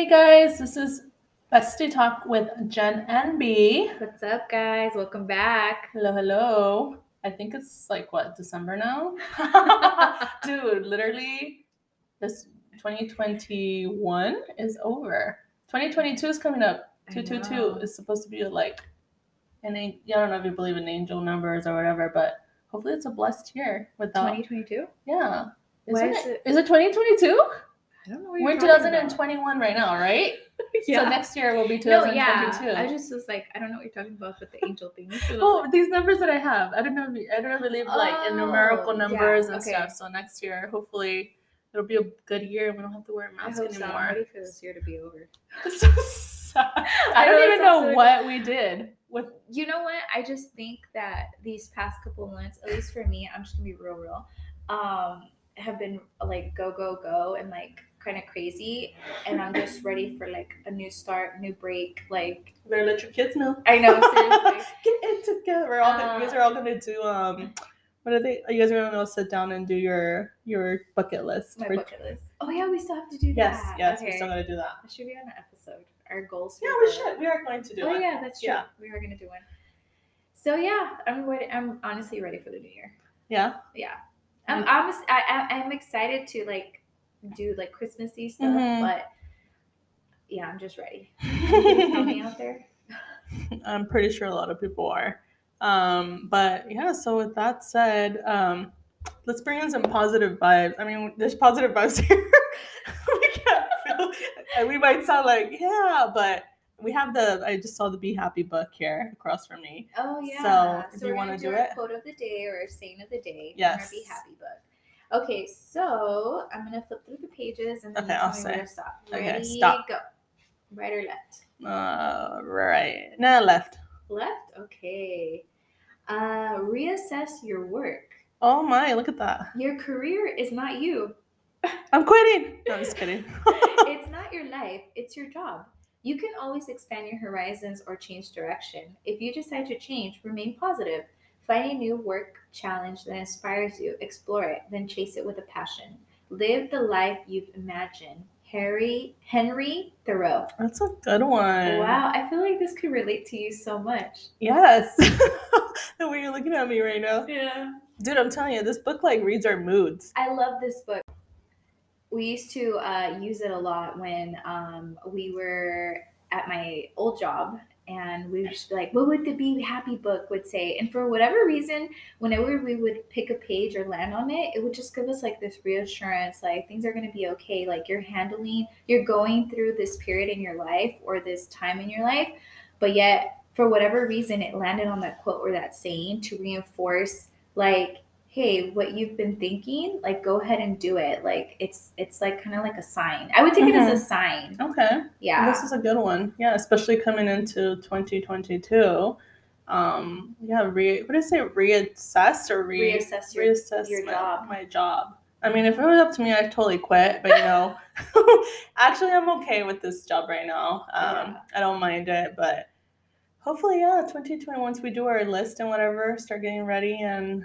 Hey guys, this is Bestie Talk with Jen and B. What's up, guys? Welcome back. Hello, hello. I think it's like what December now, dude. Literally, this 2021 is over. 2022 is coming up. Two two two is supposed to be like, an an- I don't know if you believe in angel numbers or whatever, but hopefully it's a blessed year without. 2022? Yeah. Is it? it- Is it 2022? I don't know We're in you're talking about. 2021 right now, right? Yeah. So next year will be no, 2022. yeah. I just was like, I don't know what you're talking about with the angel thing. Is Oh, these numbers that I have. I don't know. If I don't believe like in numerical Oh, yeah, numbers and okay. stuff. So next year, hopefully, it'll be a good year. and We don't have to wear masks hope so. I'm anymore. ready for this year to be over. so. I don't even know so- what we did with. You know what? I just think that these past couple months, at least for me, I'm just gonna be real, real, um, have been like go, go, go, and like kind of crazy, and I'm just ready for like a new start, new break. Like Better let your kids know. I know, seriously. Get it together. We're all, you guys Uh, are all gonna do um. What are they? You guys are gonna sit down and do your your bucket list. my for- bucket list. Oh yeah, we still have to do Yes, that. yes, okay. we're still gonna do that. That should be on an episode. Our goals. Yeah, we should. We are going to do Oh it. yeah, that's true. Yeah. We are gonna do one. So yeah, I'm ready. I'm honestly ready for the new year. Yeah. Yeah, I'm. Mm. I'm. I, I- I'm excited to like do like Christmassy stuff, Mhm. but yeah, I'm just ready. Out there. I'm pretty sure a lot of people are. Um, but yeah, so with that said, um, let's bring in some positive vibes. I mean, there's positive vibes here. we can't feel, and we might sound like, yeah, but we have the, I just saw the Be Happy book here across from me. Oh yeah. So, if you wanna gonna do our it? Quote of the day or saying of the day. Yes. Our Be Happy book. Okay, so I'm gonna flip through the pages and then Okay, I'll tell me where say. to stop. Okay, stop. Go. Right or left? Uh, right. No, left. Left. Okay. Uh, reassess your work. Oh my, look at that. Your career is not you. I'm quitting. No, I'm just kidding. it's not your life, it's your job. You can always expand your horizons or change direction. If you decide to change, remain positive. Find a new work challenge that inspires you, explore it, then chase it with a passion. Live the life you've imagined. Harry Henry Thoreau. That's a good one. Wow, I feel like this could relate to you so much. Yes. the way you're looking at me right now. Yeah. Dude, I'm telling you, this book like reads our moods. I love this book. We used to uh, use it a lot when um, we were at my old job, and we would just be like, "What would the Be Happy book would say?" And for whatever reason, whenever we would pick a page or land on it, it would just give us like this reassurance, like things are gonna be okay. Like you're handling, you're going through this period in your life or this time in your life, but yet for whatever reason, it landed on that quote or that saying to reinforce, like hey what you've been thinking like go ahead and do it like it's it's like kind of like a sign i would take it as a sign Okay. yeah This is a good one. Yeah, especially coming into 2022. Um, yeah, re what did I say? Reassess or re- Reassess your- reassess your my, job. my job. I mean, if it was up to me, I'd totally quit. But you know, actually, I'm okay with this job right now. Um, Yeah. I don't mind it, but hopefully, yeah, 2020. Once we do our list and whatever, start getting ready and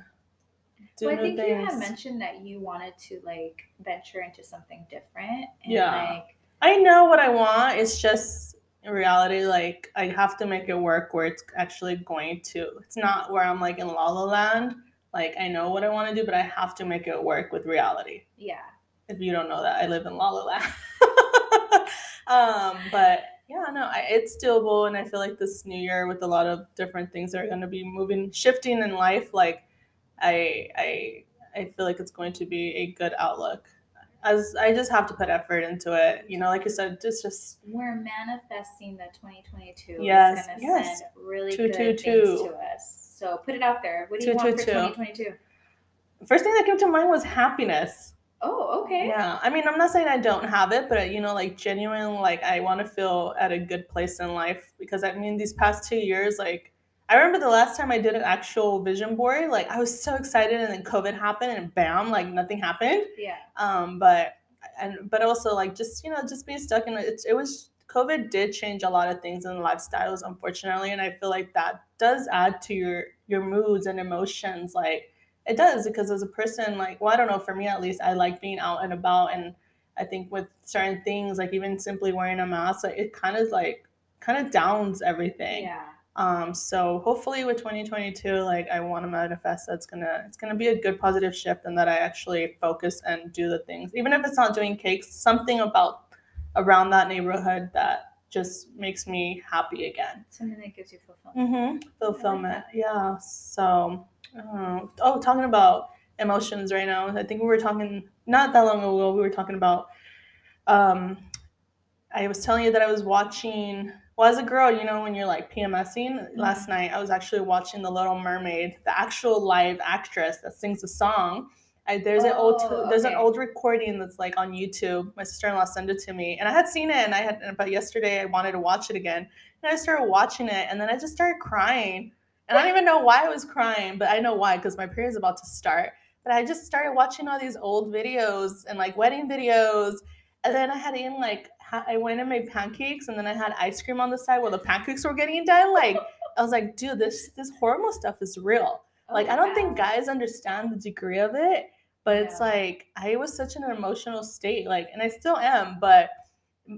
do well, i think things. you had mentioned that you wanted to like venture into something different and Yeah. like I know what I want. It's just in reality, like I have to make it work where it's actually going to. It's not where I'm like in La La Land. Like I know what I want to do, but I have to make it work with reality. yeah If you don't know that, I live in La La Land. um, but yeah, no, I, it's doable, and I feel like this new year with a lot of different things that are going to be moving, shifting in life. Like I, I, I feel like it's going to be a good outlook. As I just have to put effort into it, you know, like you said, just just we're manifesting that 2022 Yes, is going to yes. send really Two, good two, things two. to us so put it out there what do you want two, for two. 2022 first thing that came to mind was happiness. oh okay Yeah, I mean, I'm not saying I don't have it, but uh, you know, like genuine, like I want to feel at a good place in life because I mean, these past two years, like I remember the last time I did an actual vision board, like I was so excited, and then COVID happened, and bam, like nothing happened. yeah Um, but and but also like just you know just being stuck in it. It was COVID did change a lot of things in lifestyles, unfortunately, and I feel like that does add to your your moods and emotions, like it does because as a person like well i don't know for me at least i like being out and about and I think with certain things, like even simply wearing a mask, like, it kind of like kind of downs everything. Yeah. Um, so hopefully with 2022, like I want to manifest that's gonna it's gonna be a good positive shift and that I actually focus and do the things, even if it's not doing cakes, something about around that neighborhood that just makes me happy again. Something that gives you fulfillment. Mm-hmm. Fulfillment, yeah. So, uh, oh, talking about emotions right now. I think we were talking not that long ago. We were talking about. Um, I was telling you that I was watching well, as a girl, you know, when you're like PMSing, mm-hmm. last night I was actually watching The Little Mermaid, the actual live actress that sings the song. I, there's oh, an old oh, there's okay. an old recording that's like on YouTube. My sister in law sent it to me, and I had seen it, and I had but yesterday I wanted to watch it again, and I started watching it, and then I just started crying, and I don't even know why I was crying, but I know why because my period's about to start. But I just started watching all these old videos and like wedding videos, and then I had in like I went and made pancakes, and then I had ice cream on the side while the pancakes were getting done. Like I was like, dude, this this hormone stuff is real. Oh like oh, I don't wow. think guys understand the degree of it, but it's like I was such an emotional state, like, and I still am. But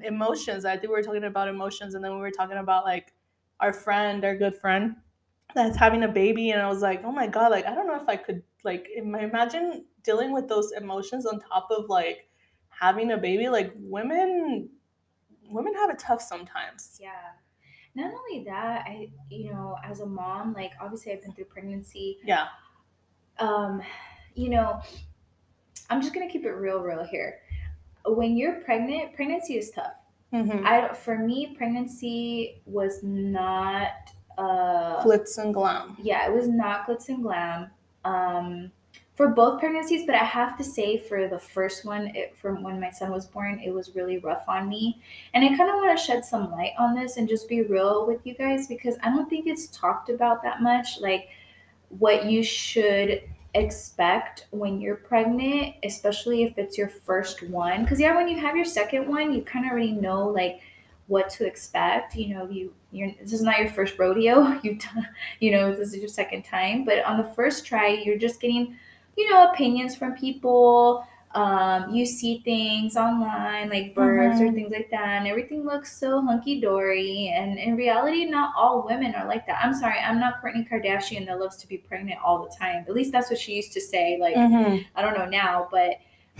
emotions, I think we were talking about emotions, and then we were talking about like our friend, our good friend, that's having a baby, and I was like, oh my god, like I don't know if I could like imagine dealing with those emotions on top of like having a baby. Like women women have it tough sometimes. Yeah. Not only that, I you know, as a mom, like obviously I've been through pregnancy. Yeah. Um, you know, I'm just gonna keep it real, real here. When you're pregnant, pregnancy is tough. Mm-hmm. I for me, pregnancy was not uh glitz and glam. Yeah, it was not glitz and glam. Um, for both pregnancies, but I have to say for the first one, it, from when my son was born, it was really rough on me. And I kind of want to shed some light on this and just be real with you guys because I don't think it's talked about that much. Like what you should expect when you're pregnant, especially if it's your first one. Because yeah, when you have your second one, you kind of already know like what to expect. You know, you you're this is not your first rodeo. You you know this is your second time, but on the first try, you're just getting you know, opinions from people. Um, you see things online like birds mm-hmm. or things like that, and everything looks so hunky dory. And in reality, not all women are like that. I'm sorry, I'm not Kourtney Kardashian that loves to be pregnant all the time. At least that's what she used to say. Like, mm-hmm. I don't know now, but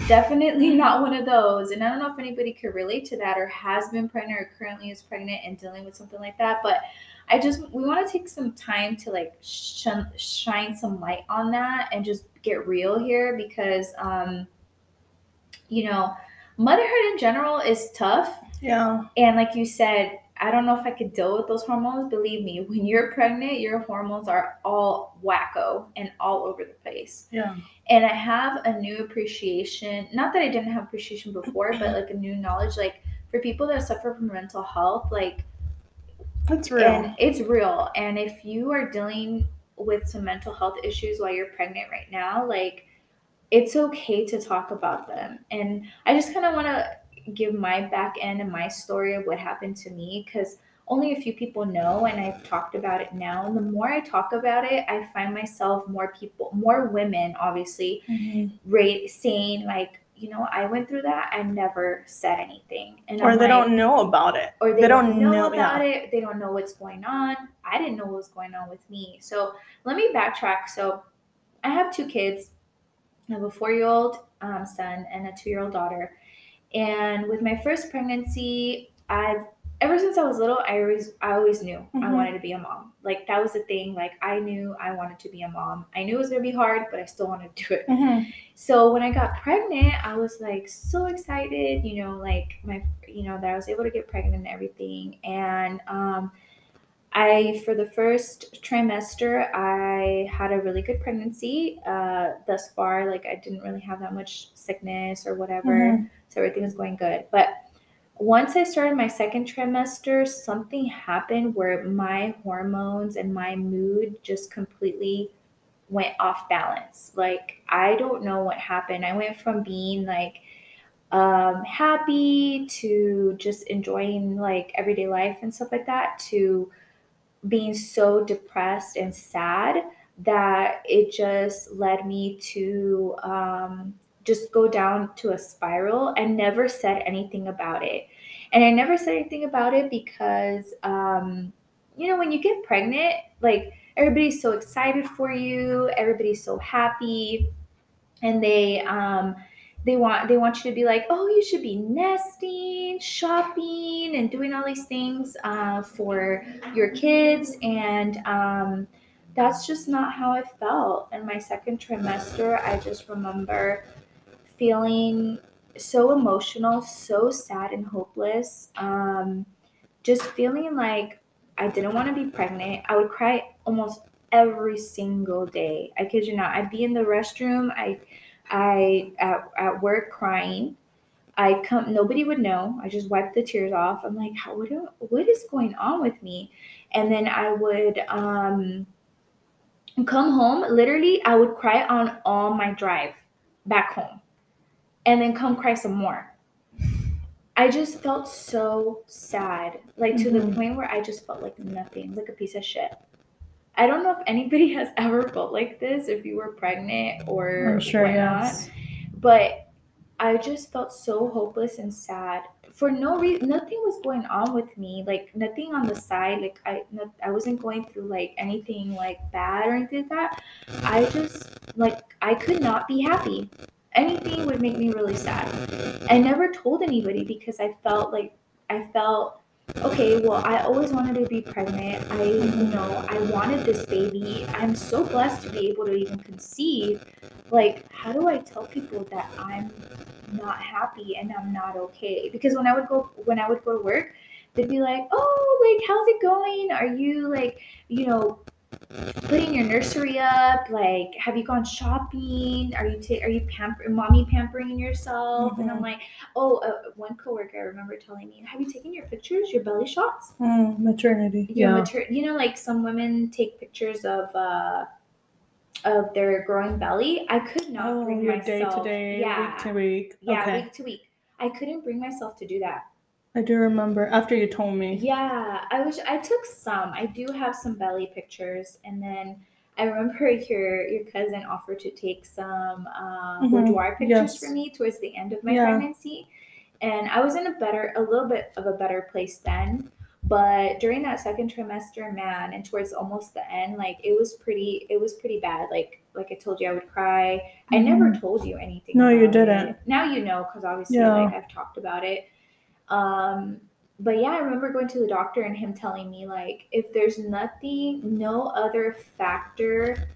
definitely not one of those. And I don't know if anybody could relate to that or has been pregnant or currently is pregnant and dealing with something like that. But I just we want to take some time to like sh- shine some light on that and just get real here because um you know motherhood in general is tough. Yeah. And like you said, I don't know if I could deal with those hormones. Believe me, when you're pregnant, your hormones are all wacko and all over the place. Yeah. And I have a new appreciation, not that I didn't have appreciation before, but like a new knowledge like for people that suffer from mental health, like it's real. And it's real. And if you are dealing with some mental health issues while you're pregnant right now, like it's okay to talk about them. And I just kind of want to give my back end and my story of what happened to me because only a few people know and I've talked about it now. And the more I talk about it, I find myself more people, more women, obviously, mm-hmm. rate saying like, you know, I went through that. I never said anything. And or I'm they like, don't know about it. Or they, they don't, don't, know, know about yeah. it. They don't know what's going on. I didn't know what was going on with me. So let me backtrack. So I have two kids. I have a four year old um, son and a two year old daughter. And with my first pregnancy, I've ever since I was little, I always I always knew mm-hmm. I wanted to be a mom. Like that was the thing. Like I knew I wanted to be a mom. I knew it was gonna be hard, but I still wanted to do it. Mm-hmm. So when I got pregnant, I was like so excited. You know, like my you know that I was able to get pregnant and everything. And um, I for the first trimester, I had a really good pregnancy. Uh, thus far, like I didn't really have that much sickness or whatever. Mm-hmm. So everything was going good, but once I started my second trimester, something happened where my hormones and my mood just completely went off balance. Like, I don't know what happened. I went from being like um, happy to just enjoying like everyday life and stuff like that to being so depressed and sad that it just led me to um, just go down to a spiral and never said anything about it. And I never said anything about it because, um, you know, when you get pregnant, like everybody's so excited for you, everybody's so happy, and they, um, they want they want you to be like oh you should be nesting shopping and doing all these things uh, for your kids and um, that's just not how i felt in my second trimester i just remember feeling so emotional so sad and hopeless um, just feeling like i didn't want to be pregnant i would cry almost every single day i kid you not i'd be in the restroom i I at, at work crying. I come nobody would know. I just wiped the tears off. I'm like, how what, what is going on with me? And then I would um come home. Literally, I would cry on all my drive back home. And then come cry some more. I just felt so sad. Like mm-hmm. to the mm-hmm. point where I just felt like nothing, like a piece of shit. I don't know if anybody has ever felt like this if you were pregnant or I'm sure whatnot, yes. but I just felt so hopeless and sad for no reason. Nothing was going on with me, like nothing on the side. Like I, I wasn't going through like anything like bad or anything like that. I just like I could not be happy. Anything would make me really sad. I never told anybody because I felt like I felt okay, well, I always wanted to be pregnant. I, you know, I wanted this baby. I'm so blessed to be able to even conceive. Like, how do I tell people that I'm not happy and I'm not okay? Because when I would go when I would go to work, they'd be like, "Oh, like how's it going? Are you like, you know, putting your nursery up like have you gone shopping? Are you ta- are you pamper mommy pampering yourself? Mm-hmm. and i'm mm-hmm. like oh uh, one coworker i remember telling me have you taken your pictures your belly shots? Mm, maternity your yeah. mater- you know like some women take pictures of uh of their growing belly. I could not oh, bring myself day to day yeah, week to week yeah okay. week to week. I couldn't bring myself to do that I do remember after you told me. Yeah, I wish I took some. I do have some belly pictures, and then I remember your your cousin offered to take some uh, mm-hmm. boudoir pictures yes. for me towards the end of my yeah. pregnancy, and I was in a better, a little bit of a better place then. But during that second trimester, man, and towards almost the end, like it was pretty, it was pretty bad. Like like I told you, I would cry. Mm-hmm. I never told you anything. No, you didn't. It. Now you know because obviously, yeah. like I've talked about it um, but yeah, I remember going to the doctor and him telling me like if there's nothing, no other factor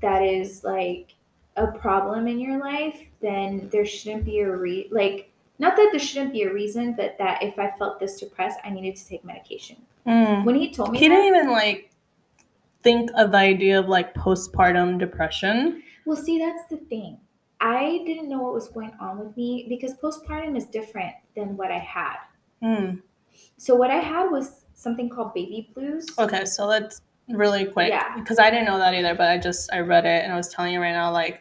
that is like a problem in your life, then there shouldn't be a re like not that there shouldn't be a reason, but that if I felt this depressed, I needed to take medication. Mm. When he told me, he that, didn't even like think of the idea of like postpartum depression. Well, see, that's the thing. I didn't know what was going on with me because postpartum is different than what I had. Mm. So what I had was something called baby blues. Okay, so let's really quick. Yeah. Because I didn't know that either, but I just I read it and I was telling you right now, like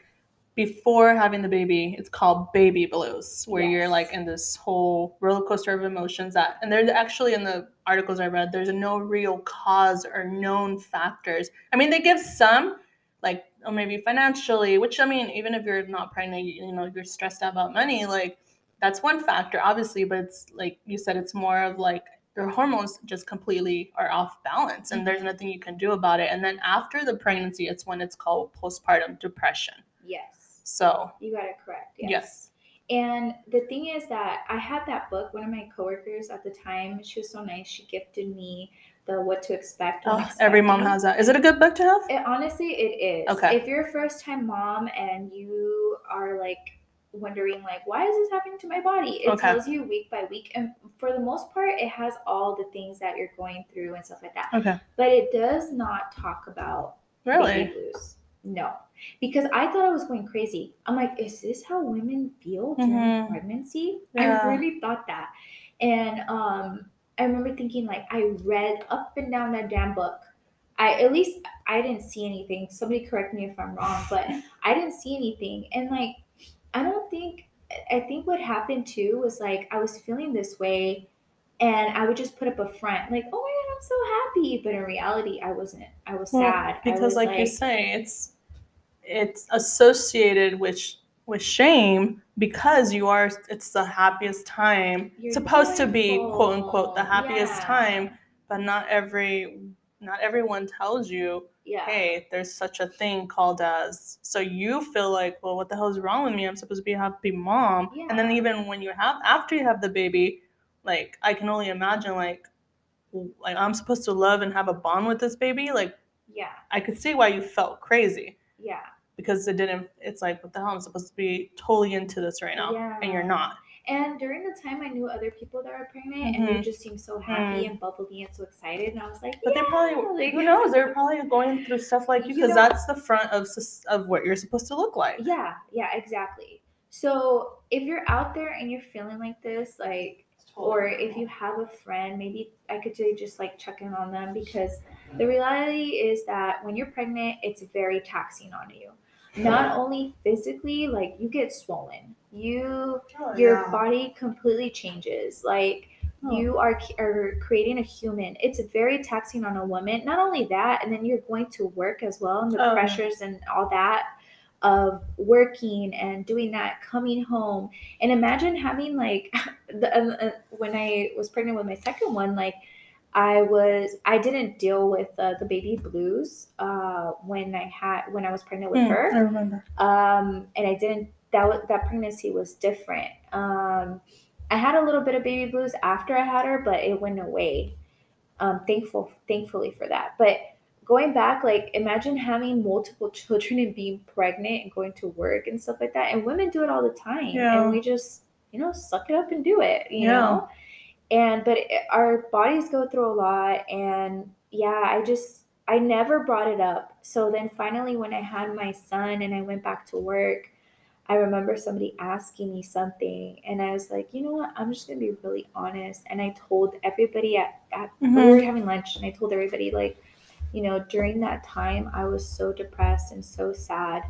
before having the baby, it's called baby blues, where yes. you're like in this whole roller coaster of emotions that and there's actually in the articles I read, there's no real cause or known factors. I mean they give some, like or maybe financially, which I mean, even if you're not pregnant, you, you know, you're stressed out about money, like that's one factor, obviously, but it's like you said, it's more of like your hormones just completely are off balance and there's mm-hmm. nothing you can do about it. And then after the pregnancy, it's when it's called postpartum depression. Yes. So you got it correct. Yes. yes. And the thing is that I had that book. One of my coworkers at the time, she was so nice. She gifted me the what to expect. Oh, every mom has that. Is it a good book to have? It, honestly, it is. Okay. If you're a first time mom and you are like wondering like why is this happening to my body it okay. tells you week by week and for the most part it has all the things that you're going through and stuff like that okay but it does not talk about really blues no because i thought i was going crazy i'm like is this how women feel during mm-hmm. pregnancy yeah. i really thought that and um I remember thinking like I read up and down that damn book. I at least I didn't see anything. Somebody correct me if I'm wrong, but I didn't see anything. And like I don't think I think what happened too was like I was feeling this way and I would just put up a front like, "Oh my god, I'm so happy." But in reality, I wasn't. I was well, sad because was like, like you say, it's it's associated with with shame because you are it's the happiest time supposed to be quote unquote the happiest Yeah. time but not every not everyone tells you Yeah. hey there's such a thing called as so you feel like well what the hell is wrong with me? I'm supposed to be a happy mom. And then even when you have after you have the baby like i can only imagine like like i'm supposed to love and have a bond with this baby. Like Yeah. i could see why you felt crazy. Yeah. because it didn't it's like what the hell? I'm supposed to be totally into this right now. And you're not And during the time, I knew other people that were pregnant, and they Mhm. just seemed so happy and bubbly and so excited. And I was like, but they're probably who knows they're probably going through stuff like you because know- that's the front of of what you're supposed to look like Yeah, yeah, exactly. So if you're out there and you're feeling like this, like, or if you have a friend, maybe I could say just like check in on them because the reality is that when you're pregnant, it's very taxing on you. Not only physically, like you get swollen, you Oh, your yeah. body completely changes. Like Oh. you are are creating a human. It's very taxing on a woman. Not only that, and then you're going to work as well, and the Oh. pressures and all that of working and doing that, coming home, and imagine having like the um, uh, when I was pregnant with my second one, like. I was I didn't deal with uh, the baby blues uh, when I had when I was pregnant with Hmm, her i remember um, and I didn't. That was, that pregnancy was different. Um, I had a little bit of baby blues after I had her, but it went away. Um, thankful, thankfully for that. But going back, like imagine having multiple children and being pregnant and going to work and stuff like that. And women do it all the time, Yeah. and we just you know suck it up and do it. You Yeah. know. And but it, our bodies go through a lot, and yeah, I just I never brought it up. So then finally, when I had my son and I went back to work, I remember somebody asking me something, and I was like, you know what? I'm just gonna be really honest. And I told everybody at, at we Mhm. were having lunch, and I told everybody like, you know, during that time, I was so depressed and so sad.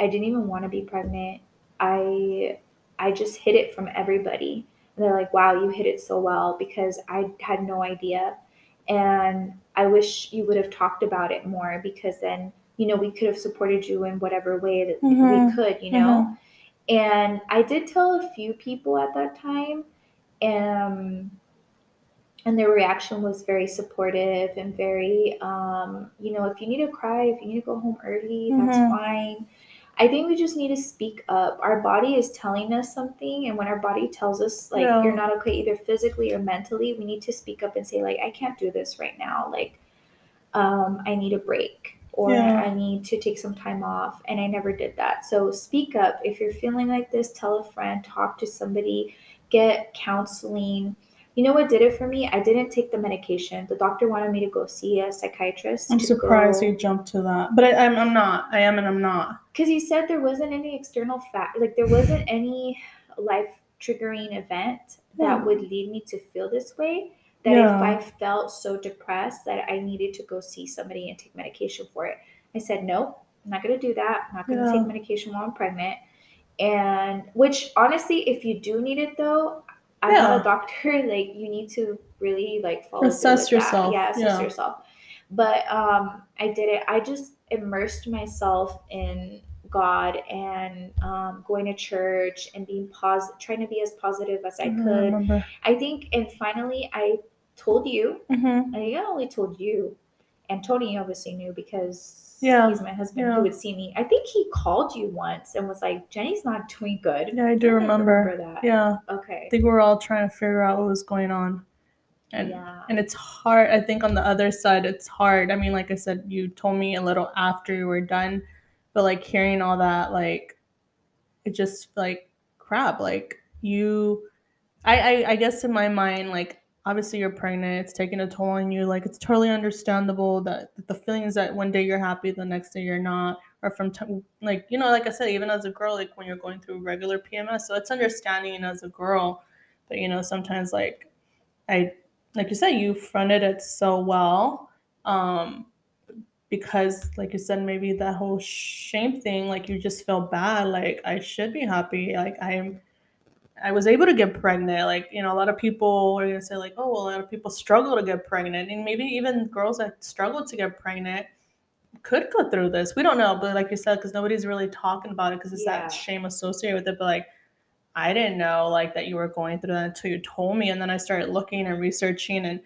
I didn't even want to be pregnant. I I just hid it from everybody. They're like, wow, you hit it so well because I had no idea. And I wish you would have talked about it more because then, you know, we could have supported you in whatever way that we Mhm. could, you know? And I did tell a few people at that time. And, and their reaction was very supportive and very, um, you know, if you need to cry, if you need to go home early, that's Mhm. fine. I think we just need to speak up. Our body is telling us something, and when our body tells us like Yeah. you're not okay, either physically or mentally, we need to speak up and say like I can't do this right now. Like, um, I need a break, or Yeah. I need to take some time off. And I never did that. So speak up if you're feeling like this. Tell a friend, talk to somebody, get counseling. You know what did it for me? I didn't take the medication. The doctor wanted me to go see a psychiatrist. i'm surprised go- you jumped to that but I, I'm, I'm not i am and i'm not because he said there wasn't any external fact like there wasn't any life triggering event that Hmm. would lead me to feel this way that Yeah. if i felt so depressed that i needed to go see somebody and take medication for it i said nope i'm not going to do that i'm not going to Yeah. take medication while i'm pregnant and which honestly if you do need it though i'm not Yeah. a doctor like you need to really like follow Assess with that. yourself, yeah assess yeah. yourself but um i did it i just immersed myself in god and um, going to church and being positive trying to be as positive as i Mhm, could remember. i think and finally i told you Mhm. i think i only told you and tony obviously knew because Yeah, he's my husband. Yeah. who would see me. I think he called you once and was like jenny's not doing good. Yeah i do I remember, that. Yeah. Okay. I think we are all trying to figure out what was going on. And yeah. and it's hard i think on the other side it's hard. I mean like i said you told me a little after you were done but like hearing all that like it just like crap like you I, I i guess in my mind like obviously you're pregnant it's taking a toll on you like it's totally understandable that the feelings that one day you're happy the next day you're not or from t- like you know like i said even as a girl like when you're going through regular pms so it's understanding as a girl but you know sometimes like i like you said you fronted it so well um because like you said maybe that whole shame thing like you just feel bad like i should be happy like i'm i was able to get pregnant like you know a lot of people are going to say like oh well a lot of people struggle to get pregnant and maybe even girls that struggle to get pregnant could go through this. We don't know, but like you said, because nobody's really talking about it because it's Yeah. that shame associated with it. But like, I didn't know like that you were going through that until you told me, and then I started looking and researching, and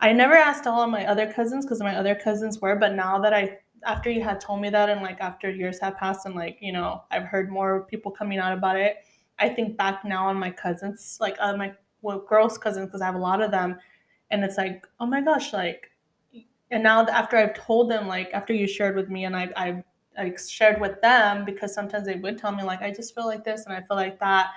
I never asked all of my other cousins because my other cousins were, but now that I after you had told me that and like after years had passed and like you know I've heard more people coming out about it, I think back now on my cousins, like uh, my well, girls cousins because I have a lot of them, and it's like oh my gosh, like and now after I've told them, like after you shared with me and I, I, I shared with them because sometimes they would tell me like I just feel like this and I feel like that,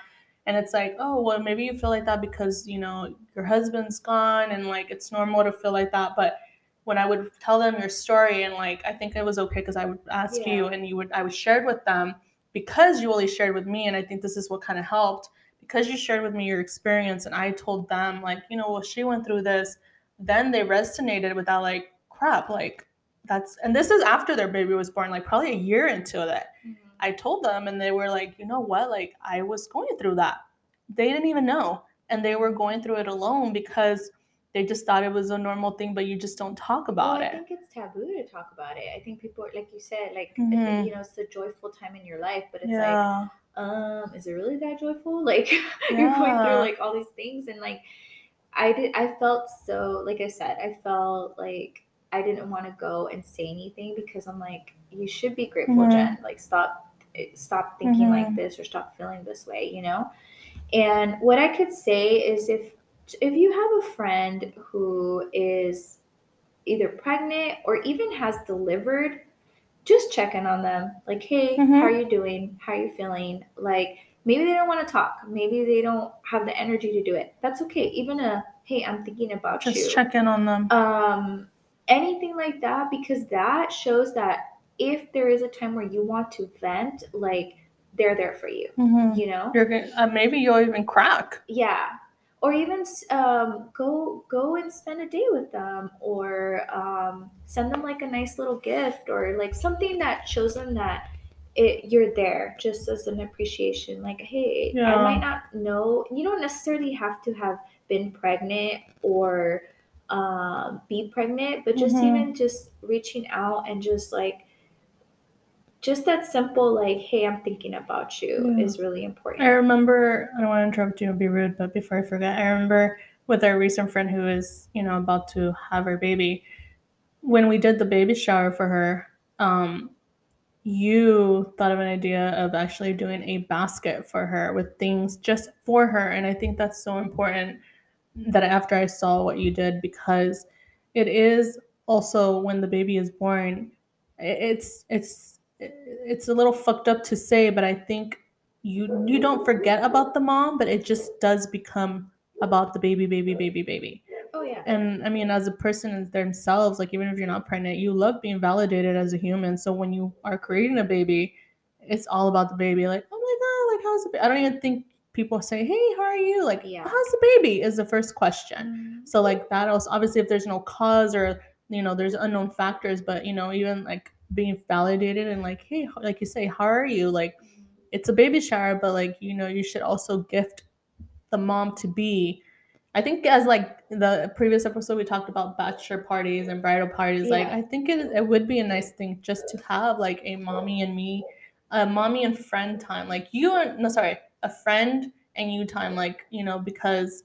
and it's like oh well maybe you feel like that because you know your husband's gone and like it's normal to feel like that, but when I would tell them your story and like I think it was okay because I would ask you and you would I would share it with them because you only shared with me and I think this is what kind of helped because you shared with me your experience and I told them like you know well she went through this. Then they resonated with that like crap like that's and this is after their baby was born like probably a year into it. Mm-hmm. I told them and they were like you know what? Like i was going through that. They didn't even know and they were going through it alone because they just thought it was a normal thing but you just don't talk about well, I it think it's taboo to talk about it. I think people, like you said, like Mhm. you know, it's a joyful time in your life, but it's like, um, is it really that joyful? Like you're going through like all these things, and like I did, I felt so. Like I said, I felt like I didn't want to go and say anything because I'm like, you should be grateful, Mhm. Jen. Like stop, stop thinking like Mhm. this or stop feeling this way, you know. And what I could say is if if you have a friend who is either pregnant or even has delivered, just check in on them. Like, hey, Mhm. how are you doing? How are you feeling? Like, maybe they don't want to talk. Maybe they don't have the energy to do it. That's okay. Even a hey, I'm thinking about just you. check in on them Um, anything like that because that shows that if there is a time where you want to vent, like they're there for you. Mhm. You know? you're gonna uh, maybe you'll even crack yeah or even um, go go and spend a day with them or um, send them like a nice little gift or like something that shows them that it, you're there just as an appreciation like hey i might not know you don't necessarily have to have been pregnant or um, be pregnant but just Mhm. even just reaching out and just like just that simple like hey i'm thinking about you Yeah. is really important I remember, I don't want to interrupt you and be rude, but before I forget, I remember with our recent friend who is, you know, about to have her baby, when we did the baby shower for her, um, you thought of an idea of actually doing a basket for her with things just for her. And I think that's so important that after I saw what you did, because it is also when the baby is born, it's, it's, it's a little fucked up to say, but I think you you don't forget about the mom, but it just does become about the baby, baby, baby, baby. oh yeah And I mean, as a person themselves, like even if you're not pregnant, you love being validated as a human. So when you are creating a baby, it's all about the baby. Like, oh my god, like how's the? Ba-? I don't even think people say, "Hey, how are you?" Like, Yeah. how's the baby? Is the first question. Mm-hmm. So like that also obviously if there's no cause or you know there's unknown factors, but you know even like being validated and like, hey, like you say, how are you? Like it's a baby shower, but like you know you should also gift the mom to be. I think as like the previous episode we talked about bachelor parties and bridal parties. Like I think it it would be a nice thing just to have like a mommy and me, a mommy and friend time. Like you and no sorry, a friend and you time. Like you know because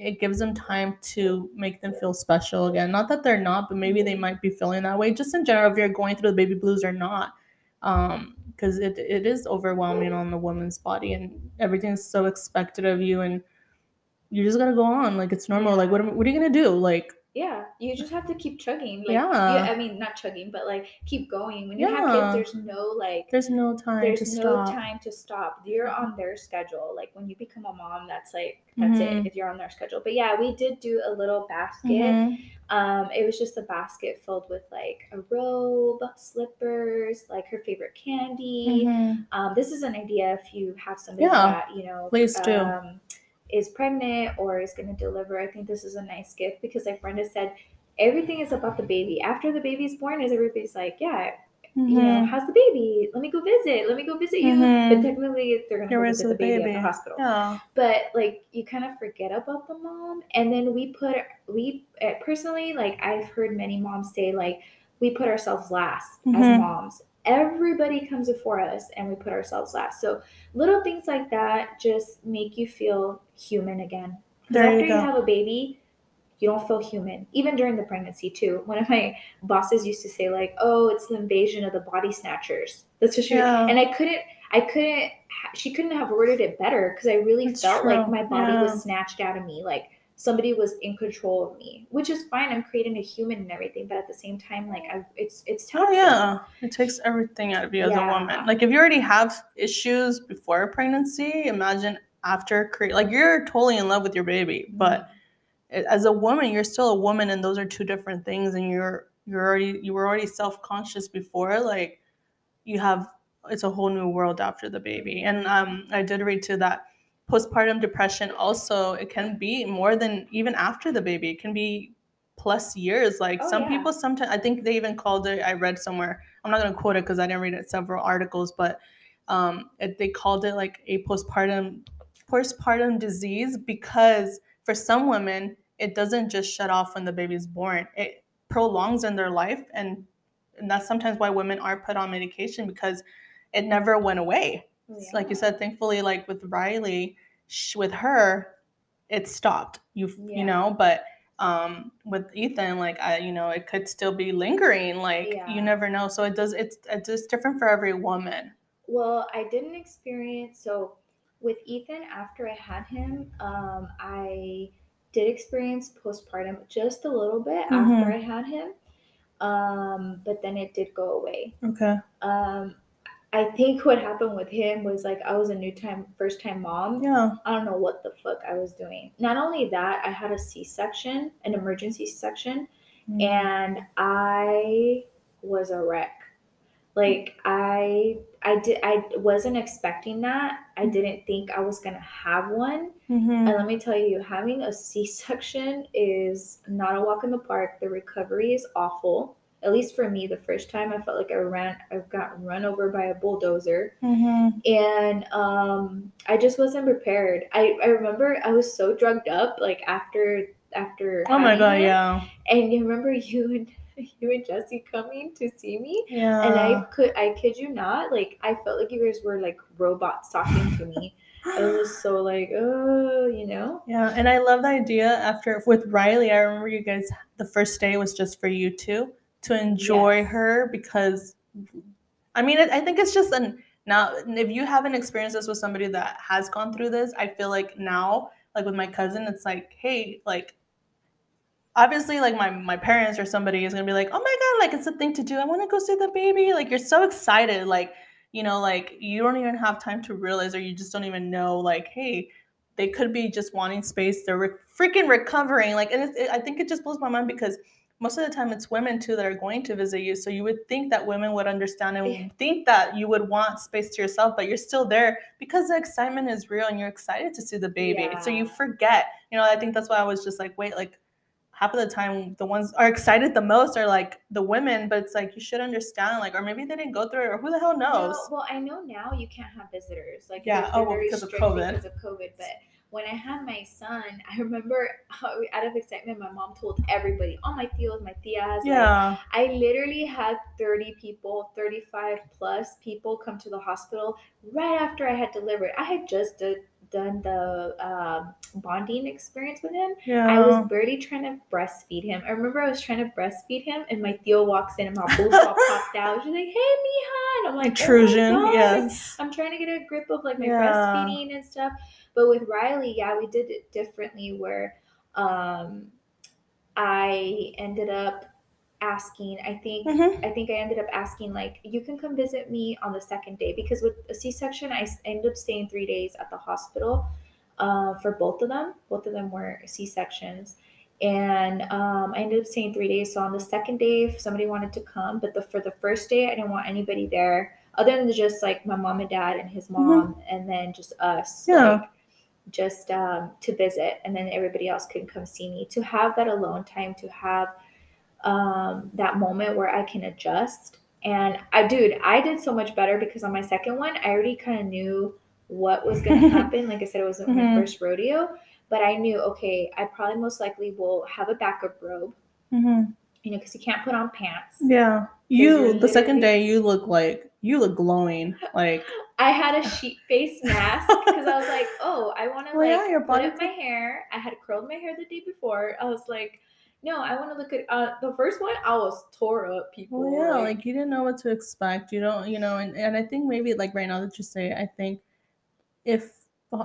it gives them time to make them feel special again. Not that they're not, but maybe they might be feeling that way. Just in general, if you're going through the baby blues or not um because it, it is overwhelming on the woman's body and everything's so expected of you and you're just gotta go on like it's normal like what, what are you gonna do like Yeah, you just have to keep chugging. Like, Yeah. you- I mean, not chugging, but like keep going. When you have Yeah. kids, there's no like, there's no time there's to no stop time to stop. You're on their schedule. Like when you become a mom, that's like that's Mhm. it. If you're on their schedule. But yeah, we did do a little basket. Mhm. Um, it was just a basket filled with like a robe, slippers, like her favorite candy. Mhm. Um, this is an idea if you have somebody Yeah, that you know please do. Is pregnant or is going to deliver. I think this is a nice gift because, like Brenda said, everything is about the baby. After the baby's born, is everybody's like, yeah, you know, Mhm. how's the baby? Let me go visit. Let me go visit you. Mhm. But technically, they're going to visit the baby, baby. at the hospital yeah but like you kind of forget about the mom and then we put we uh, personally like i've heard many moms say like we put ourselves last Mhm. as moms. Everybody comes before us and we put ourselves last. So little things like that just make you feel human again. There after you, go. have a baby, you don't feel human. Even during the pregnancy too. One of my bosses used to say like, "Oh, it's the invasion of the body snatchers." That's what she Yeah. and I couldn't I couldn't she couldn't have worded it better because I really It's felt like my body Yeah. was snatched out of me. Like somebody was in control of me, which is fine. I'm creating a human and everything, but at the same time, like I, it's it's Oh yeah, it takes everything out of you as a woman. Like if you already have issues before pregnancy, imagine after create. Like you're totally in love with your baby, but as a woman, you're still a woman, and those are two different things. And you're you're already you were already self conscious before. Like you have it's a whole new world after the baby. And um, I did read too that postpartum depression also it can be more than even after the baby. It can be plus years. Like Oh, some yeah. people sometimes I think they even called it. I read somewhere. I'm not gonna quote it because I didn't read it several articles, but um, it, they called it like a postpartum postpartum disease because for some women it doesn't just shut off when the baby's born. It prolongs in their life and and that's sometimes why women are put on medication because it never went away. It's Like you said, thankfully, like with Riley, sh- with her, it stopped. You Yeah. you know, but um, with Ethan, like I, you know, it could still be lingering. Like Yeah. you never know. So it does. It's it's just different for every woman. Well, I didn't experience so with Ethan after I had him, um, I did experience postpartum just a little bit Mhm. after I had him. Um, but then it did go away. Okay. Um, I think what happened with him was like I was a new time first time mom. Yeah. I don't know what the fuck I was doing. Not only that, I had a C section, an emergency section, Mm. and I was a wreck. Like I I did I wasn't expecting that. I didn't think I was gonna have one. Mhm. And let me tell you, having a C section is not a walk in the park. The recovery is awful. At least for me, the first time I felt like I ran I got run over by a bulldozer Mhm. and um I just wasn't prepared. I, I remember I was so drugged up like after after Oh my god. him. Yeah. and you remember you and you and Jesse coming to see me Yeah. and I could I kid you not like I felt like you guys were like robots talking to me. I was so like oh you know Yeah, and I love the idea after with Riley. I remember you guys the first day was just for you two to enjoy Yes. her because I mean I think it's just an now if you haven't experienced this with somebody that has gone through this, I feel like now like with my cousin it's like hey like obviously like my my parents or somebody is gonna be like oh my god like it's a thing to do. I want to go see the baby. Like you're so excited like you know like you don't even have time to realize or you just don't even know like hey they could be just wanting space. They're re- freaking recovering. Like and it's, it, i think it just blows my mind because most of the time it's women too that are going to visit you. So you would think that women would understand and think that you would want space to yourself but you're still there because the excitement is real and you're excited to see the baby. So you forget. You know i think that's why i was just like wait like half of the time the ones are excited the most are like the women but it's like you should understand like or maybe they didn't go through it or who the hell knows No, well, I know now you can't have visitors. Like, Yeah, oh, well, because of COVID. Because of COVID. But when I had my son, I remember out of excitement, my mom told everybody, all my tios, my tias. like, yeah I literally had 30 people, 35 plus people come to the hospital right after I had delivered. I had just did, done the um, bonding experience with him. yeah I was barely trying to breastfeed him. I remember I was trying to breastfeed him, and my Theo walks in, and my boobs all popped out. She's like, "Hey, Mija," and I'm like, intrusion "Oh yes I'm trying to get a grip of like my Yeah. breastfeeding and stuff. But with Riley, yeah, we did it differently. Where um, I ended up asking. I think Mhm. I think I ended up asking like, "You can come visit me on the second day," because with a c-section i ended up staying three days at the hospital uh, for both of them. Both of them were C-sections. And um, I ended up staying three days. So on the second day, if somebody wanted to come, but the for the first day, I didn't want anybody there other than just like my mom and dad and his mom, and then just us, Yeah. like just um, to visit, and then everybody else could come see me. To have that alone time, to have um, that moment where I can adjust. And I, dude, I did so much better because on my second one, I already kind of knew what was going to happen. like I said, it wasn't my Mhm. first rodeo, but I knew, okay, I probably most likely will have a backup robe Mhm. you know, because you can't put on pants. Yeah. you're the second day you look like you look glowing. Like I had a sheet face mask because I was like, oh, I want to Well, like yeah, your put up my hair. I had curled my hair the day before. I was like, no, I want to look at uh, the first one. I was tore up, people. Well, yeah, like you didn't know what to expect. You don't, you know, and, and I think maybe like right now that you say, I think if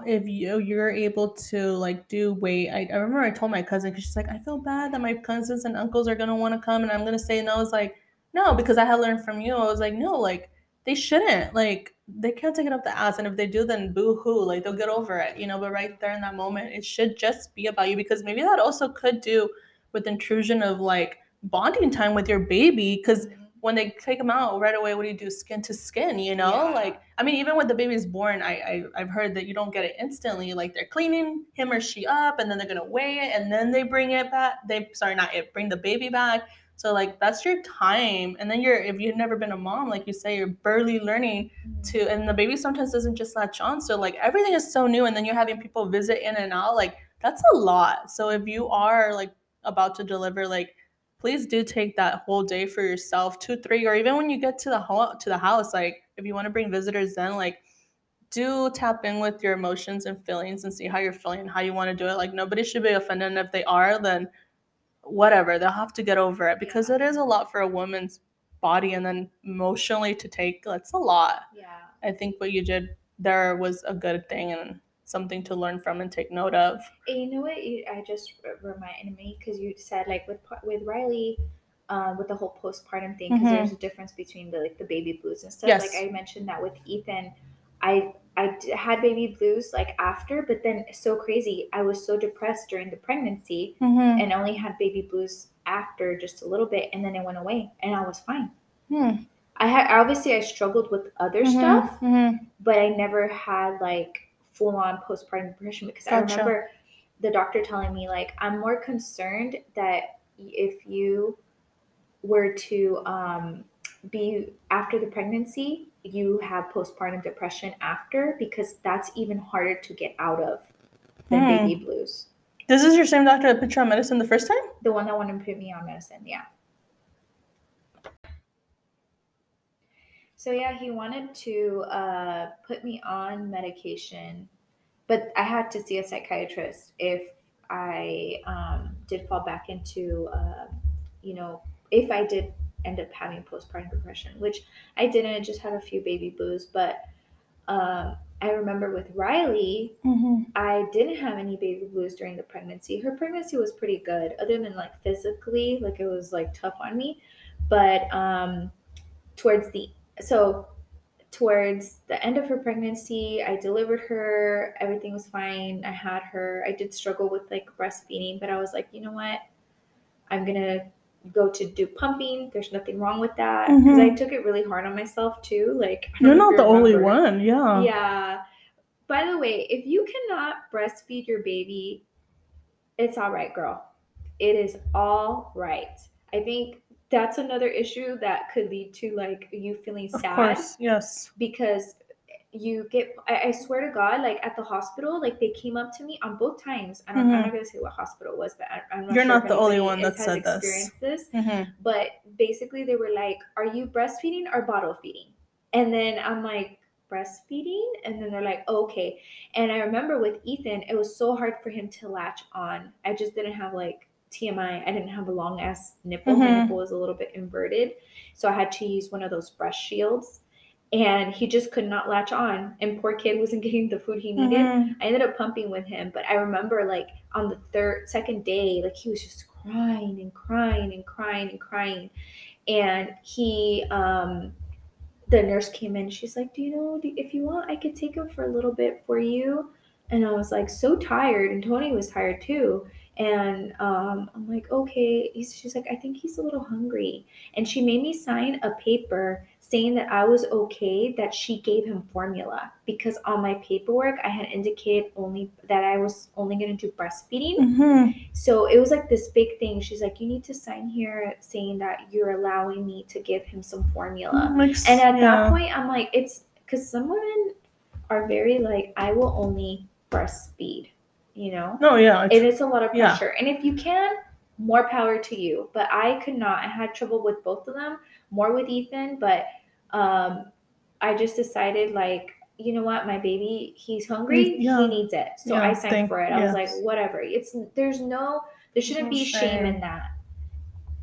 if you you're able to like do weight, I, I remember I told my cousin because she's like, I feel bad that my cousins and uncles are gonna want to come, and I'm gonna say no. I was like, no, because I had learned from you. I was like, no, like they shouldn't, like they can't take it up the ass, and if they do, then boo hoo, like they'll get over it, you know. But right there in that moment, it should just be about you because maybe that also could do with intrusion of like bonding time with your baby because Mhm. when they take them out right away, what do you do? Skin to skin, you know? Yeah. Like, I mean, even when the baby's born, I, I I've heard that you don't get it instantly. Like they're cleaning him or she up, and then they're gonna weigh it, and then they bring it back. They sorry, not it, bring the baby back. So like that's your time, and then you're if you've never been a mom, like you say, you're barely learning to, and the baby sometimes doesn't just latch on. So like everything is so new, and then you're having people visit in and out. Like that's a lot. So if you are like about to deliver, like please do take that whole day for yourself, two, three, or even when you get to the ho- to the house. Like if you want to bring visitors, then like do tap in with your emotions and feelings and see how you're feeling how you want to do it. Like nobody should be offended, and if they are, then whatever they'll have to get over it because Yeah. it is a lot for a woman's body and then emotionally to take. That's a lot. Yeah. I think what you did there was a good thing and something to learn from and take note of. And you know what? You, I just reminded me because you said like with with Riley, uh, with the whole postpartum thing, because Mhm. there's a difference between the like the baby blues and stuff. Yes. Like I mentioned that with Ethan, I I d- had baby blues like after, but then so crazy. I was so depressed during the pregnancy Mm-hmm. and only had baby blues after just a little bit, and then it went away, and I was fine. Hmm. I had obviously I struggled with other stuff, but I never had like full on postpartum depression because I remember the doctor telling me like I'm more concerned that if you were to um, be after the pregnancy, you have postpartum depression after because that's even harder to get out of than Hmm. baby blues. This is your same doctor that put you on medicine the first time? The one that wanted to put me on medicine, yeah. So yeah, he wanted to uh, put me on medication, but I had to see a psychiatrist if I um, did fall back into, uh, you know, if I did end up having postpartum depression, which I didn't. I just had a few baby blues, but um, I remember with Riley, Mm-hmm. I didn't have any baby blues during the pregnancy. Her pregnancy was pretty good, other than like physically, like it was like tough on me. But um, towards the so towards the end of her pregnancy, I delivered her. Everything was fine. I had her. I did struggle with like breastfeeding, but I was like, you know what? I'm gonna go to do pumping. There's nothing wrong with that mm-hmm. because I took it really hard on myself too. Like You're not the only one. Yeah. Yeah. By the way, if you cannot breastfeed your baby, it's all right, girl. It is all right. I think that's another issue that could lead to like you feeling Of sad course. Yes. because you get I, I swear to god like at the hospital like they came up to me on both times I don't, i'm Mhm. not gonna say what hospital it was but I, i'm not You're sure not the only one that said this. this Mm-hmm. but basically they were like are you breastfeeding or bottle feeding and then i'm like breastfeeding and then they're like oh, okay and i remember with ethan it was so hard for him to latch on i just didn't have like tmi i didn't have a long ass nipple my Mhm. nipple was a little bit inverted so i had to use one of those breast shields and he just could not latch on and poor kid wasn't getting the food he needed Mhm. I ended up pumping with him, but I remember like on the third, second day, like he was just crying and crying and crying and crying. And he, um, the nurse came in. She's like, "Do you know if you want, I could take him for a little bit for you." And I was like so tired, and Tony was tired too. And um, I'm like, okay. He's, she's like, I think he's a little hungry. And she made me sign a paper saying that I was okay that she gave him formula because on my paperwork I had indicated only that I was only going to do breastfeeding. Mhm. So it was like this big thing. She's like, you need to sign here saying that you're allowing me to give him some formula. And at yeah. that point, I'm like, it's because some women are very like, I will only breastfeed, you know? No, yeah. And It's, it's a lot of Yeah. pressure. And if you can, more power to you. But I could not. I had trouble with both of them, more with Ethan, but um, I just decided like, you know what, my baby, he's hungry, Yeah. he needs it. So Yeah, I signed thank- for it. I was like, whatever. It's there's no there shouldn't be shame in that.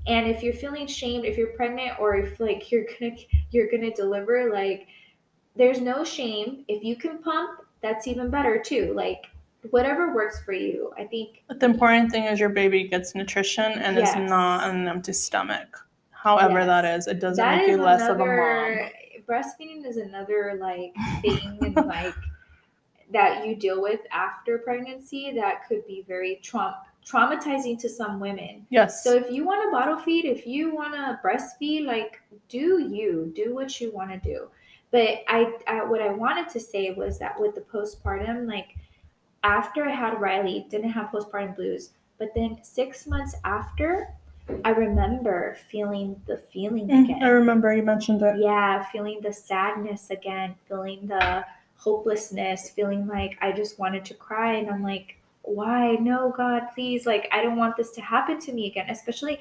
And if you're feeling shamed, if you're pregnant or if like you're gonna you're gonna deliver, like there's no shame. If you can pump, that's even better too. Like whatever works for you. I think But the important thing is your baby gets nutrition and Yes. it's not on an empty stomach. However Yes. that is, it doesn't that make you less of a mom. breastfeeding is another like thing and like that you deal with after pregnancy that could be very traum- traumatizing to some women. Yes. So if you want to bottle feed, if you want to breastfeed, like do you do what you want to do. But I, I, what I wanted to say was that with the postpartum, like after I had Riley, didn't have postpartum blues, but then six months after, I remember feeling the feeling Mm, again. I remember you mentioned it. Yeah, feeling the sadness again, feeling the hopelessness, feeling like I just wanted to cry. And I'm like, why? No, God, please. Like, I don't want this to happen to me again. Especially,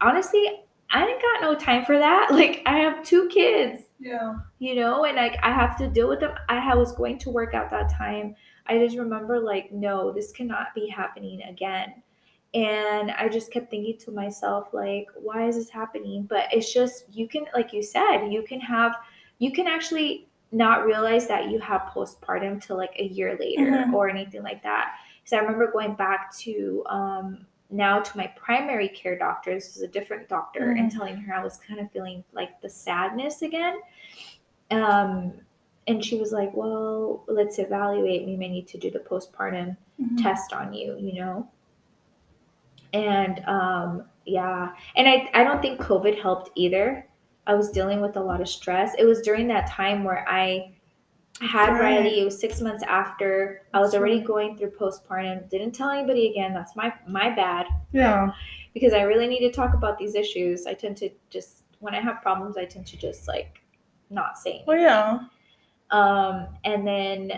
honestly, I ain't got no time for that. Like, I have two kids, Yeah. you know, and like I have to deal with them. I was going to work at that time. I just remember, like, no, this cannot be happening again. And I just kept thinking to myself, like, why is this happening? But it's just, you can, like you said, you can have, you can actually not realize that you have postpartum till like a year later Mhm. or anything like that. So I remember going back to, um, now to my primary care doctor, this is a different doctor, and telling her I was kind of feeling like the sadness again. Um, and she was like, well, let's evaluate. We may need to do the postpartum Mhm. test on you, you know? And um, yeah, and I, I don't think COVID helped either. I was dealing with a lot of stress. It was during that time where I had Right. Riley. It was six months after I was already going through postpartum. Didn't tell anybody again. That's my my bad Yeah. because I really need to talk about these issues. I tend to just when I have problems, I tend to just like not say anything. Well, yeah. Um, and then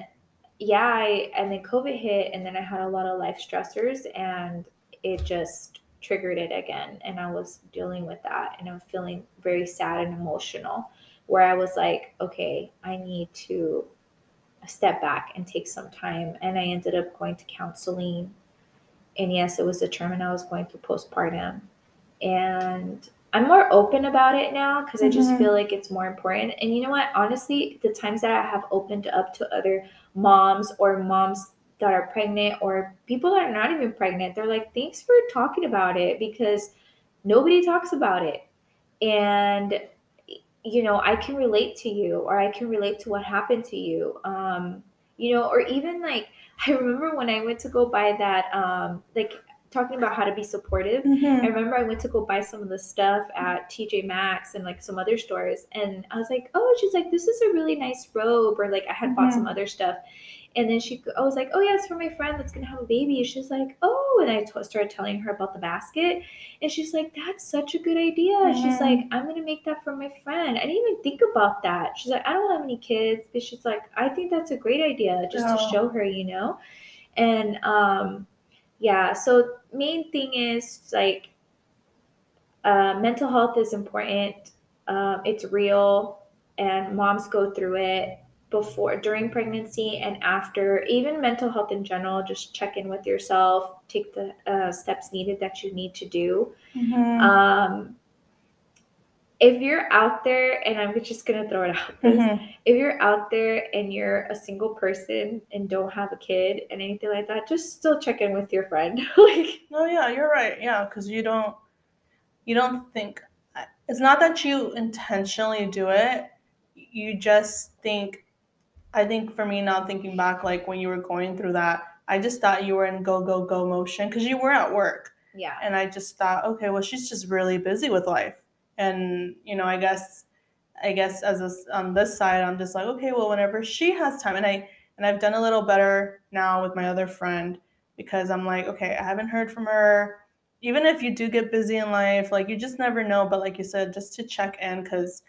yeah, I and then COVID hit, and then I had a lot of life stressors, and it just triggered it again. And I was dealing with that, and I was feeling very sad and emotional. Where I was like, okay, I need to step back and take some time. And I ended up going to counseling. And yes, it was determined I was going through postpartum. And I'm more open about it now because I just Mhm. feel like it's more important. And you know what? Honestly, the times that I have opened up to other moms or moms that are pregnant or people that are not even pregnant, they're like, thanks for talking about it because nobody talks about it. And, you know, I can relate to you or I can relate to what happened to you. Um, you know, or even like, I remember when I went to go buy that, um, like talking about how to be supportive. I Mhm. remember I went to go buy some of the stuff at TJ Maxx and like some other stores, and I was like, "Oh," she's like, "This is a really nice robe," or like I had bought some other stuff, and then she, I was like, "Oh yeah, it's for my friend that's gonna have a baby," she's like, "Oh," and I t- started telling her about the basket, and she's like, "That's such a good idea." She's Mhm. like, "I'm gonna make that for my friend." I didn't even think about that. She's like, "I don't have any kids," but she's like, "I think that's a great idea just to show her," you know, and um yeah so main thing is like uh, mental health is important um, it's real and moms go through it before during pregnancy and after even mental health in general just check in with yourself take the uh, steps needed that you need to do Mhm. um, if you're out there and i'm just gonna throw it out Mhm. if you're out there and you're a single person and don't have a kid and anything like that, just still check in with your friend. like, No, yeah, you're right. Yeah, because you don't, you don't think. It's not that you intentionally do it. You just think. I think for me now, thinking back, like when you were going through that, I just thought you were in go go go motion because you were at work, yeah, and I just thought, okay, well, she's just really busy with life, and you know, I guess, I guess as a, on this side, I'm just like, okay, well, whenever she has time, and I and I've done a little better now with my other friend because I'm like, okay, I haven't heard from her. Even if you do get busy in life, like you just never know. But like you said, just to check in because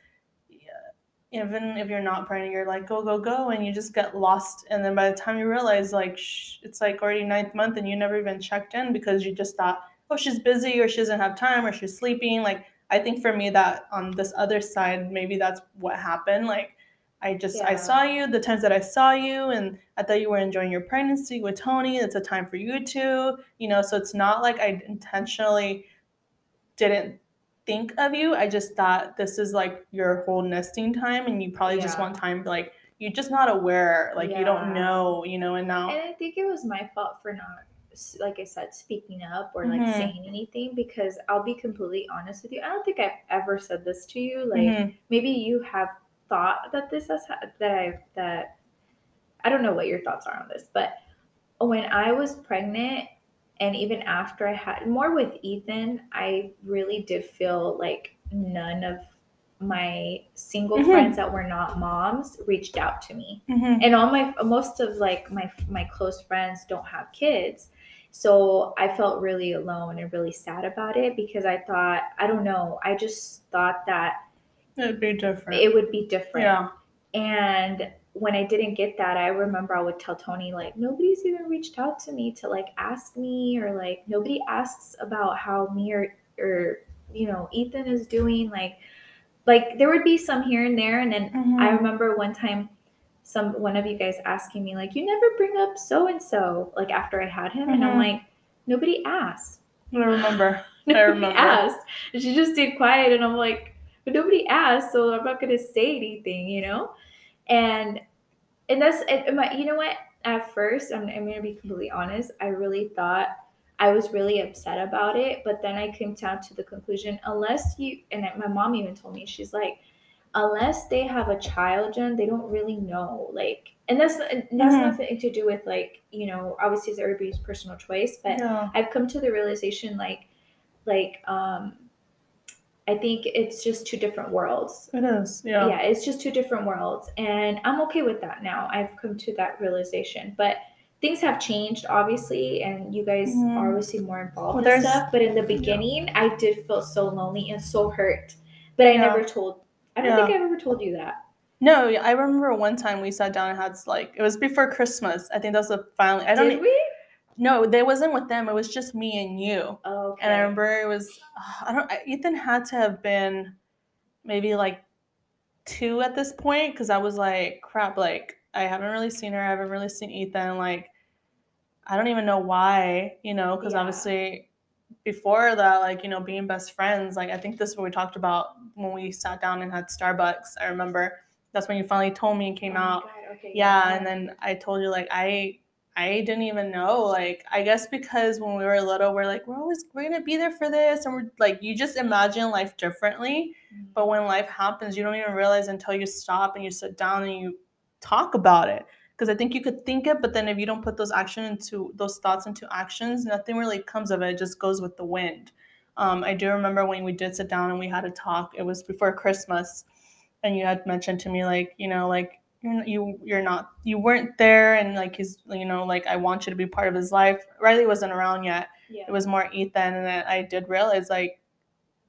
even if you're not pregnant, you're like, go, go, go. And you just get lost. And then by the time you realize, like, it's like already ninth month and you never even checked in because you just thought, oh she's busy or she doesn't have time or she's sleeping like i think for me that on this other side maybe that's what happened like i just i saw you the times that i saw you and i thought you were enjoying your pregnancy with tony it's a time for you two you know so it's not like i intentionally didn't think of you i just thought this is like your whole nesting time and you probably just want time like you're just not aware like you don't know you know and now And I think it was my fault for not, like I said, speaking up or like Mhm. saying anything because I'll be completely honest with you. I don't think I've ever said this to you. Like Mhm. maybe you have thought that this has ha- that I that I don't know what your thoughts are on this, but when I was pregnant and even after I had more with Ethan, I really did feel like none of my single Mhm. friends that were not moms reached out to me Mhm. and all my most of like my my close friends don't have kids so i felt really alone and really sad about it because i thought i don't know i just thought that it'd be different. it would be different. Yeah. And when i didn't get that i remember i would tell tony like nobody's even reached out to me to like ask me or like nobody asks about how me or or you know ethan is doing like like there would be some here and there. And then Mhm. I remember one time some one of you guys asking me like you never bring up so and so like after I had him and I'm Mhm. like nobody asked. I remember. I Nobody remember. asked. And she just stayed quiet and I'm like but nobody asked so I'm not going to say anything, you know? And and that's and my, you know what at first I'm, I'm going to be completely honest I really thought I was really upset about it but then I came down to the conclusion unless you and my mom even told me she's like unless they have a child Jen, they don't really know like and that's that's Mhm. nothing to do with like you know obviously it's everybody's personal choice but Yeah. I've come to the realization like like um I think it's just two different worlds It is. Yeah. yeah. it's just two different worlds and i'm okay with that now i've come to that realization but things have changed obviously and you guys Mhm. are obviously more involved Well, in stuff but in the beginning i did feel so lonely and so hurt but i never told i don't Yeah. think i've ever told you that No, I remember one time we sat down and had like it was before Christmas. I think that was the finally. I don't. did we No, they wasn't with them. It was just me and you. oh, okay And I remember it was. I don't. Ethan had to have been maybe like two at this point because I was like, crap. Like I haven't really seen her. I haven't really seen Ethan. Like I don't even know why. You know, because Yeah. obviously before that, like you know, being best friends. Like I think this is what we talked about when we sat down and had Starbucks. I remember that's when you finally told me and came Oh out. Okay Yeah, and then I told you like I I didn't even know. Like I guess because when we were little, we're like we're always we're gonna be there for this, and we're like you just imagine life differently. Mhm. But when life happens, you don't even realize until you stop and you sit down and you talk about it. Because I think you could think it, but then if you don't put those action into those thoughts into actions, nothing really comes of it. It just goes with the wind. Um, I do remember when we did sit down and we had a talk. It was before Christmas, and you had mentioned to me like you know like you're you you're not you weren't there and like he's you know like I want you to be part of his life. Riley wasn't around yet. yeah It was more Ethan, and I did realize like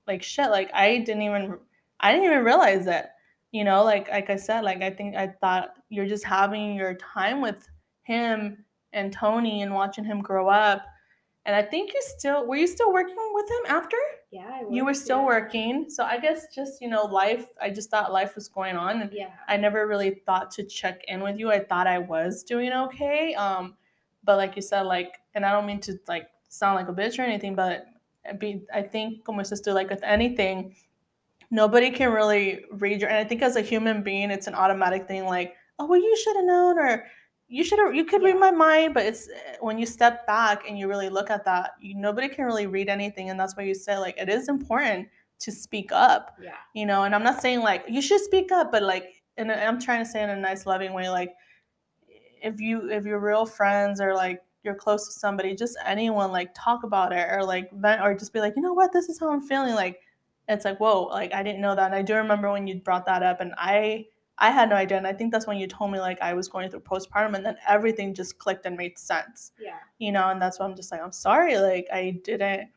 like shit like I didn't even I didn't even realize it. You know, like like I said, like I think I thought you're just having your time with him and Tony and watching him grow up. And I think you still were you still working with him after? yeah I You were still yeah. working. So I guess just, you know, life, I just thought life was going on and yeah I never really thought to check in with you. I thought I was doing okay. Um, but like you said, like, and I don't mean to like sound like a bitch or anything, but I be, I think como sister, like with anything, nobody can really read your. And I think as a human being, it's an automatic thing. Like, oh well, you should have known, or you should have, you could read my mind. But it's eh, when you step back and you really look at that, you, nobody can really read anything, and that's why you say like it is important to speak up yeah you know and i'm not saying like you should speak up but like and i'm trying to say in a nice loving way like if you if you're real friends or like you're close to somebody just anyone like talk about it or like vent or just be like you know what this is how i'm feeling like it's like whoa like i didn't know that and i do remember when you brought that up and i i had no idea and i think that's when you told me like i was going through postpartum and then everything just clicked and made sense yeah you know, and that's why I'm just like, I'm sorry, like I didn't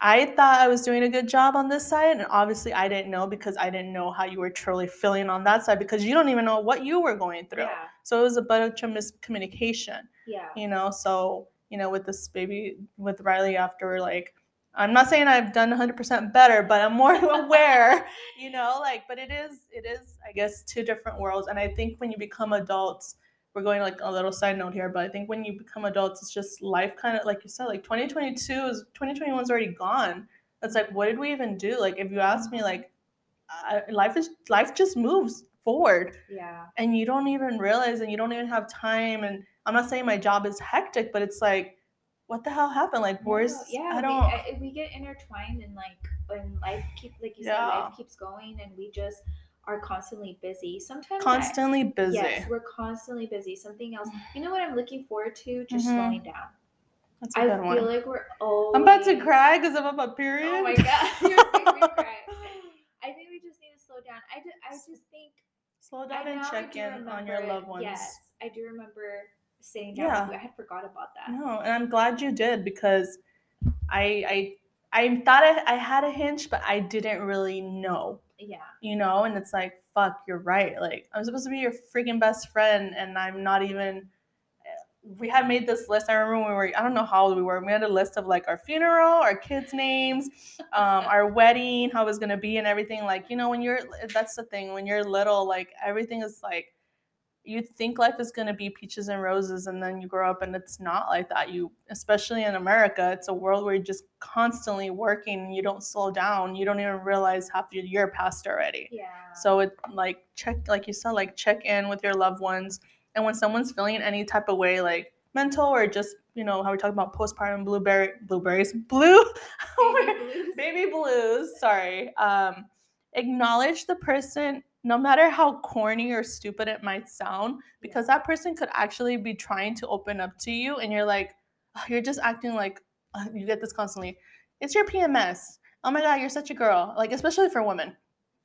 I thought I was doing a good job on this side, and obviously I didn't know because I didn't know how you were truly feeling on that side because you don't even know what you were going through. yeah So it was a bunch of miscommunication, yeah you know. So, you know, with this baby with Riley after like I'm not saying I've done 100% better, but I'm more aware, you know, like, but it is, it is, I guess, two different worlds. And I think when you become adults, we're going like a little side note here, but I think when you become adults, it's just life kind of, like you said, like 2022 is, 2021 is already gone. It's like, what did we even do? Like, if you ask me, like, uh, life is, life just moves forward Yeah. and you don't even realize and you don't even have time. And I'm not saying my job is hectic, but it's like, what the hell happened? Like, where's, No, yeah, I we, don't, I, we get intertwined and like when life keep like you said, life keeps going and we just are constantly busy. Sometimes I- constantly busy. Yes, we're constantly busy. Something else. You know what I'm looking forward to? Just Mhm. slowing down. That's a I feel one. like we're always. I'm about to cry because I'm about period. Oh my god, you're making me cry. I think we just need to slow down. I just, I just think Slow I down and check do in on your loved ones. Yes, I do remember down. Yeah. with you. I had forgot about that. No, and I'm glad you did because I I I thought I, I had a hinge, but I didn't really know. Yeah. You know, and it's like, fuck, you're right. Like I'm supposed to be your freaking best friend, and I'm not even. We had made this list. I remember when we were. I don't know how old we were. We had a list of like our funeral, our kids' names, um, our wedding, how it was gonna be, and everything. Like you know, when you're that's the thing. When you're little, like everything is like you think life is going to be peaches and roses and then you grow up and it's not like that. You especially in america it's a world where you're just constantly working and you don't slow down. You don't even realize half your year passed already. Yeah. so it like check like you said like check in with your loved ones. And when someone's feeling any type of way like mental or just you know how we talk about postpartum blueberry blueberries blue? Baby blues. baby blues sorry. Um acknowledge the person no matter how corny or stupid it might sound because that person could actually be trying to open up to you and you're like "Oh, you're just acting like uh, you get this constantly. It's your pms oh my god you're such a girl. Like especially for women.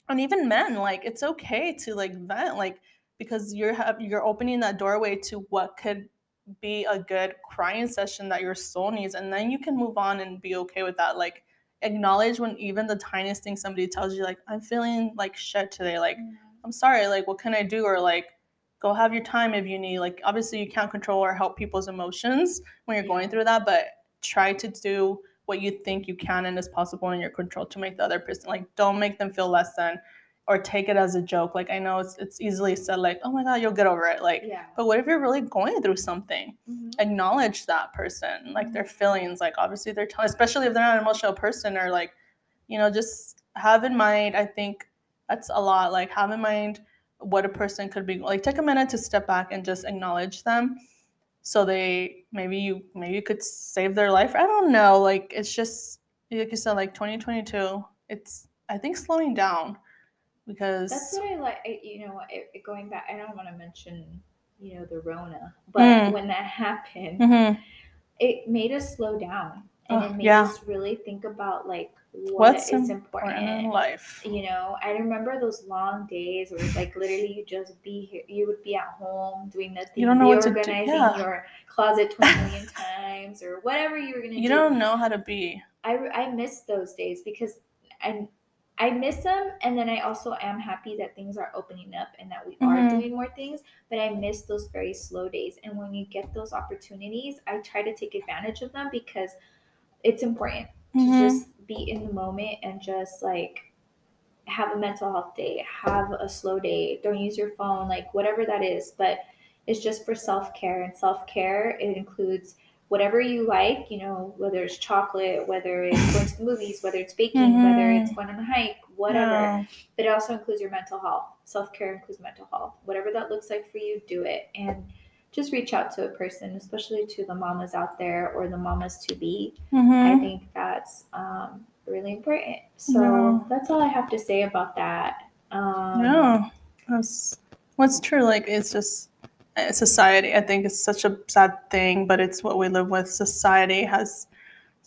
And even men like it's okay to like vent like because you're you're opening that doorway to what could be a good crying session that your soul needs and then you can move on and be okay with that like acknowledge when even the tiniest thing somebody tells you like i'm feeling like shit today like mm-hmm. i'm sorry like what can i do? Or like go have your time if you need like obviously you can't control or help people's emotions when you're going through that but try to do what you think you can and is possible in your control to make the other person like don't make them feel less than or take it as a joke like i know it's it's easily said like oh my god you'll get over it like Yeah. but what if you're really going through something Mhm. acknowledge that person like their Mhm. feelings like obviously they're telling especially if they're not an emotional person or like you know just have in mind i think that's a lot like have in mind what a person could be like take a minute to step back and just acknowledge them so they maybe you maybe you could save their life i don't know like it's just like you said like 2022 it's i think slowing down because That's what I like. You know, it, it- going back, I don't want to mention, you know, the Rona, but Mm. when that happened, Mhm. it made us slow down and Oh, it made yeah. us really think about like what what's is important important. in life You know, I remember those long days where it's like literally you just be here, you would be at home doing nothing, You don't know what to do, reorganizing yeah. your closet 20 million times or whatever you were going to do. you don't know how to be I, I miss those days because I I miss them and then I also am happy that things are opening up and that we are Mhm. doing more things but I miss those very slow days and when you get those opportunities I try to take advantage of them because it's important to Mhm. just be in the moment and just like have a mental health day have a slow day don't use your phone like whatever that is but it's just for self-care and self-care it includes whatever you like, you know, whether it's chocolate, whether it's going to the movies, whether it's baking, whether it's going on a hike, whatever. Yeah. But it also includes your mental health. Self care includes mental health. Whatever that looks like for you, do it. And just reach out to a person, especially to the mamas out there or the mamas to be. I Mhm. think that's um, really important. So Yeah. that's all I have to say about that. Um, yeah that's what's true like it's just Uh, society i think is such a sad thing but it's what we live with. Society has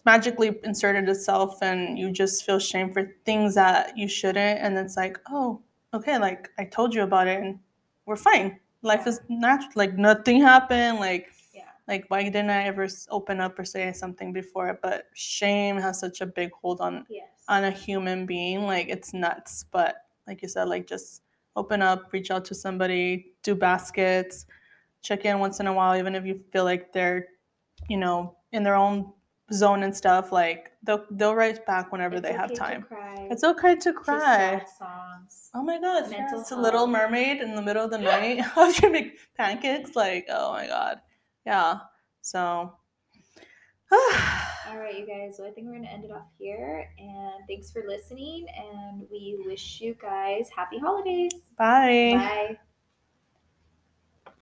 magically inserted itself and you just feel shame for things that you shouldn't. And it's like oh okay like i told you about it and we're fine. Life is natural like nothing happened like Yeah. like why didn't i ever open up or say something before? But shame has such a big hold on Yes. on a human being. Like it's nuts but like you said like just open up reach out to somebody do baskets check in once in a while even if you feel like they're you know in their own zone and stuff, like they'll they'll write back whenever It's they have okay to time. cry It's okay to to cry. Oh my god, Mental it's a little mermaid in the middle of the night. I was trying to make pancakes, like, oh my god. Yeah. So All right, you guys. So I think we're gonna end it off here. And thanks for listening. And we wish you guys happy holidays. bye. Bye.